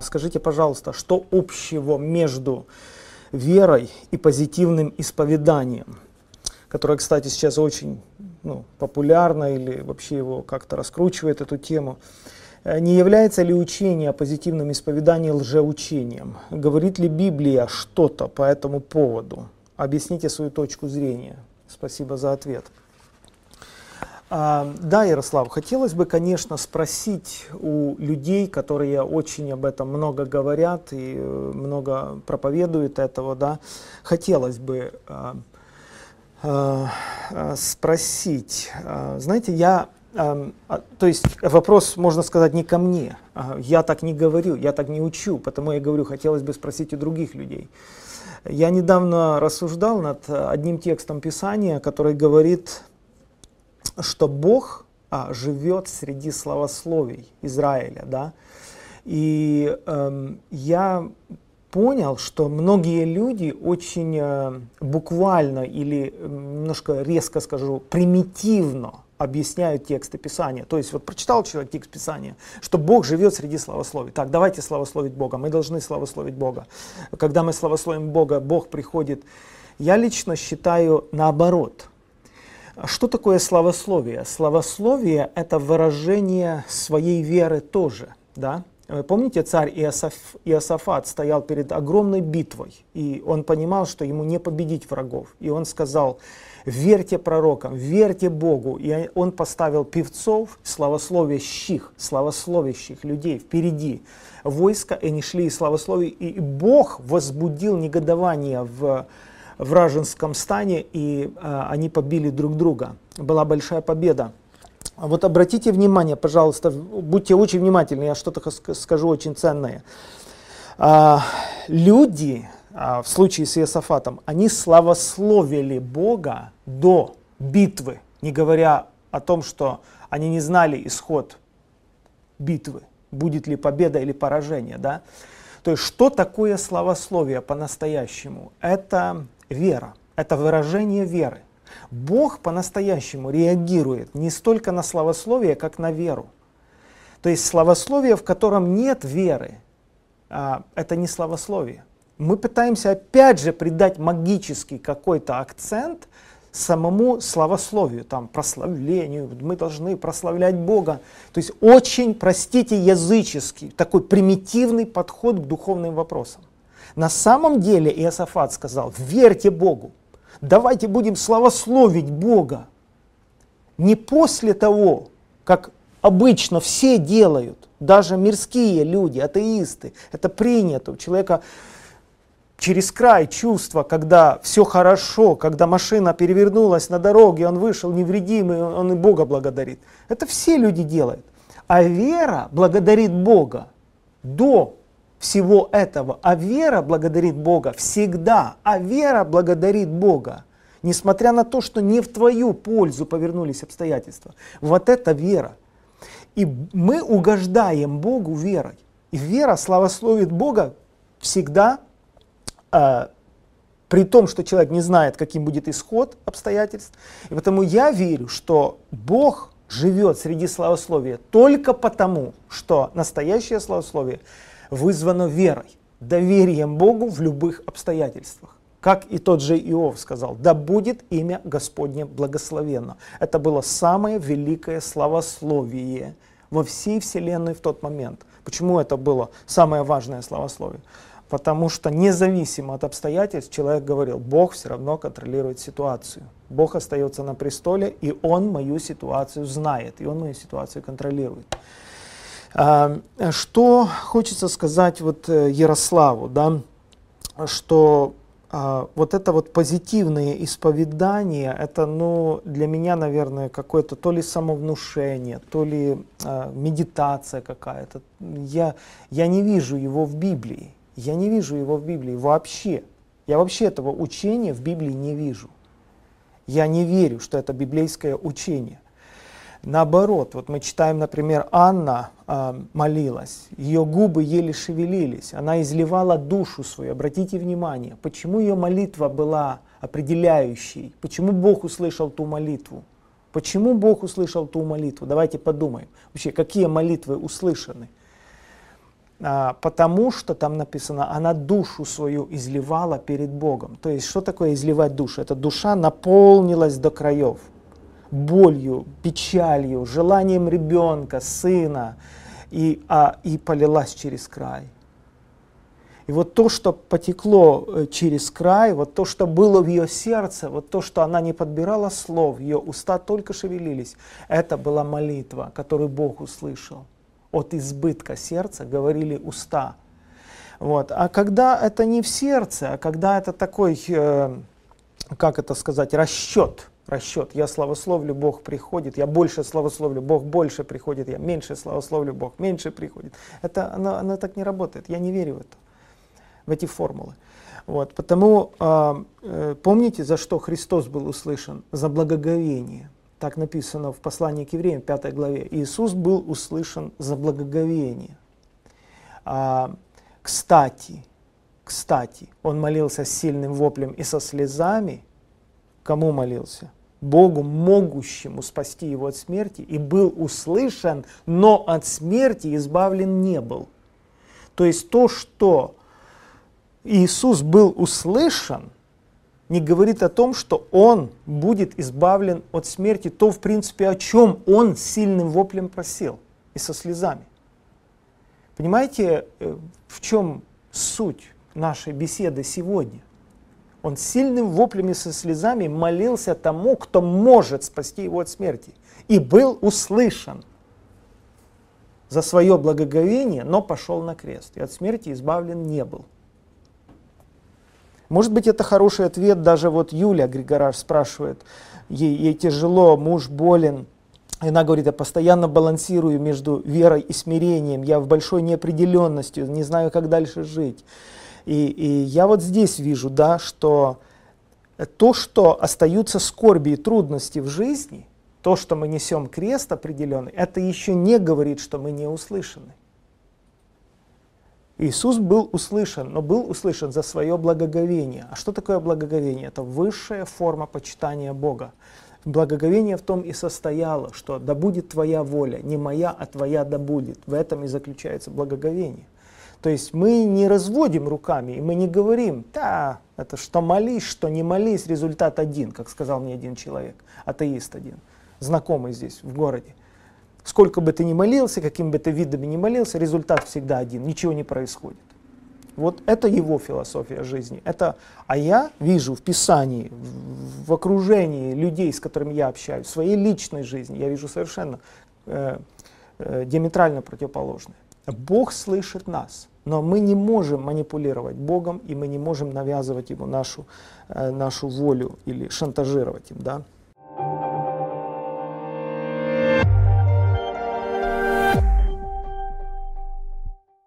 Скажите, пожалуйста, что общего между верой и позитивным исповеданием, которое, кстати, сейчас очень ну, популярно или вообще его как-то раскручивает эту тему. Э, не является ли учение о позитивном исповедании лжеучением? Говорит ли Библия что-то по этому поводу? Объясните свою точку зрения. Спасибо за ответ. А, да, Ярослав, хотелось бы, конечно, спросить у людей, которые очень об этом много говорят и э, много проповедуют этого, да, хотелось бы а, а, спросить, знаете, я, то есть вопрос, можно сказать, не ко мне, я так не говорю, я так не учу, потому я говорю, хотелось бы спросить у других людей. Я недавно рассуждал над одним текстом Писания, который говорит что Бог а, живет среди славословий Израиля, да, и эм, я понял, что многие люди очень э, буквально или немножко резко скажу, примитивно объясняют тексты Писания. То есть вот прочитал человек текст Писания, что Бог живет среди славословий. Так, давайте славословить Бога, мы должны славословить Бога. Когда мы славословим Бога, Бог приходит. Я лично считаю наоборот – что такое славословие? Славословие – это выражение своей веры тоже. Да? Вы помните, царь Иосаф, Иосафат стоял перед огромной битвой, и он понимал, что ему не победить врагов. И он сказал, верьте пророкам, верьте Богу. И он поставил певцов, славословящих, славословящих людей впереди войска, и они шли и славословие. И Бог возбудил негодование в вражеском стане, и э, они побили друг друга. Была большая победа. Вот обратите внимание, пожалуйста, будьте очень внимательны, я что-то скажу очень ценное. А, люди, а, в случае с Иосафатом, они славословили Бога до битвы, не говоря о том, что они не знали исход битвы, будет ли победа или поражение. Да? То есть что такое славословие по-настоящему? Это вера. Это выражение веры. Бог по-настоящему реагирует не столько на славословие, как на веру. То есть славословие, в котором нет веры, а, это не славословие. Мы пытаемся опять же придать магический какой-то акцент самому славословию, там, прославлению, мы должны прославлять Бога. То есть очень, простите, языческий, такой примитивный подход к духовным вопросам. На самом деле Иосафат сказал, верьте Богу, давайте будем славословить Бога. Не после того, как обычно все делают, даже мирские люди, атеисты, это принято, у человека через край чувства, когда все хорошо, когда машина перевернулась на дороге, он вышел невредимый, он и Бога благодарит. Это все люди делают. А вера благодарит Бога до всего этого. А вера благодарит Бога всегда. А вера благодарит Бога. Несмотря на то, что не в твою пользу повернулись обстоятельства. Вот это вера. И мы угождаем Богу верой. И вера славословит Бога всегда, э, при том, что человек не знает, каким будет исход обстоятельств. И потому я верю, что Бог живет среди славословия только потому, что настоящее славословие – вызвано верой, доверием Богу в любых обстоятельствах. Как и тот же Иов сказал, да будет имя Господне благословенно. Это было самое великое славословие во всей вселенной в тот момент. Почему это было самое важное славословие? Потому что независимо от обстоятельств человек говорил, Бог все равно контролирует ситуацию. Бог остается на престоле, и Он мою ситуацию знает, и Он мою ситуацию контролирует. А, что хочется сказать вот э, Ярославу, да, что а, вот это вот позитивное исповедание, это, ну, для меня, наверное, какое-то то ли самовнушение, то ли а, медитация какая-то. Я, я не вижу его в Библии. Я не вижу его в Библии вообще. Я вообще этого учения в Библии не вижу. Я не верю, что это библейское учение. Наоборот, вот мы читаем, например, Анна э, молилась, ее губы еле шевелились, она изливала душу свою. Обратите внимание, почему ее молитва была определяющей, почему Бог услышал ту молитву. Почему Бог услышал ту молитву? Давайте подумаем. Вообще, какие молитвы услышаны? а, потому что там написано, она душу свою изливала перед Богом. То есть, что такое изливать душу? Это душа наполнилась до краев болью, печалью, желанием ребенка, сына, и, а, и полилась через край. И вот то, что потекло э, через край, вот то, что было в ее сердце, вот то, что она не подбирала слов, ее уста только шевелились, это была молитва, которую Бог услышал. От избытка сердца говорили уста. Вот. А когда это не в сердце, а когда это такой, э, как это сказать, расчет, расчет. Я славословлю, Бог приходит, я больше славословлю, Бог больше приходит, я меньше славословлю, Бог меньше приходит. Это, оно, оно так не работает, я не верю в это, в эти формулы. Вот, потому э, э, помните, за что Христос был услышан? За благоговение. Так написано в послании к евреям, 5 главе. Иисус был услышан за благоговение. А, кстати, кстати, он молился с сильным воплем и со слезами. Кому молился? Богу, могущему спасти его от смерти, и был услышан, но от смерти избавлен не был. То есть то, что Иисус был услышан, не говорит о том, что он будет избавлен от смерти, то, в принципе, о чем он сильным воплем просил и со слезами. Понимаете, э, в чем суть нашей беседы сегодня? Он сильным воплями со слезами молился тому, кто может спасти его от смерти. И был услышан за свое благоговение, но пошел на крест. И от смерти избавлен не был. Может быть, это хороший ответ, даже вот Юля Григораж спрашивает, ей, ей тяжело, муж болен, она говорит, я постоянно балансирую между верой и смирением, я в большой неопределенности, не знаю, как дальше жить. И, и я вот здесь вижу, да, что то, что остаются скорби и трудности в жизни, то, что мы несем крест определенный, это еще не говорит, что мы не услышаны. Иисус был услышан, но был услышан за свое благоговение. А что такое благоговение? Это высшая форма почитания Бога. Благоговение в том и состояло, что да будет твоя воля, не моя, а твоя да будет. В этом и заключается благоговение. То есть мы не разводим руками, и мы не говорим, да, это что молись, что не молись, результат один, как сказал мне один человек, атеист один, знакомый здесь в городе. Сколько бы ты ни молился, каким бы ты видами ни молился, результат всегда один, ничего не происходит. Вот это его философия жизни. Это, а я вижу в Писании, в, в окружении людей, с которыми я общаюсь, в своей личной жизни, я вижу совершенно э, э, диаметрально противоположное. Бог слышит нас, но мы не можем манипулировать Богом, и мы не можем навязывать Ему нашу, э, нашу волю или шантажировать им. Да?